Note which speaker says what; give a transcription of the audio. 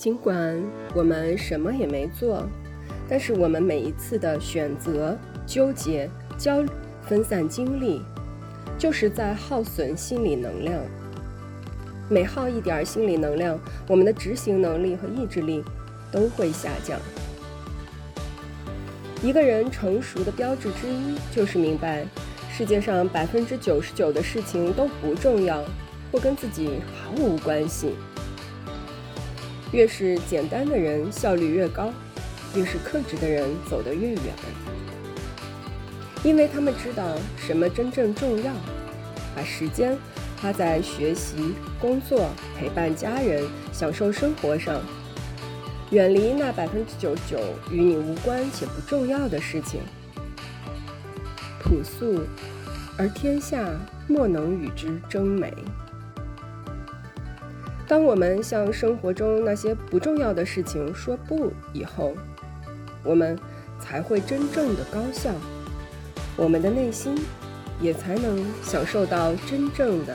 Speaker 1: 尽管我们什么也没做，但是我们每一次的选择、纠结、焦虑、分散精力，就是在耗损心理能量。每耗一点心理能量，我们的执行能力和意志力都会下降。一个人成熟的标志之一，就是明白世界上百分之九十九的事情都不重要，或跟自己毫无关系。越是简单的人，效率越高；越是克制的人，走得越远。因为他们知道什么真正重要，把时间花在学习、工作、陪伴家人、享受生活上。远离那百分之九十九与你无关且不重要的事情，朴素，而天下莫能与之争美。当我们向生活中那些不重要的事情说不以后，我们才会真正的高效，我们的内心也才能享受到真正的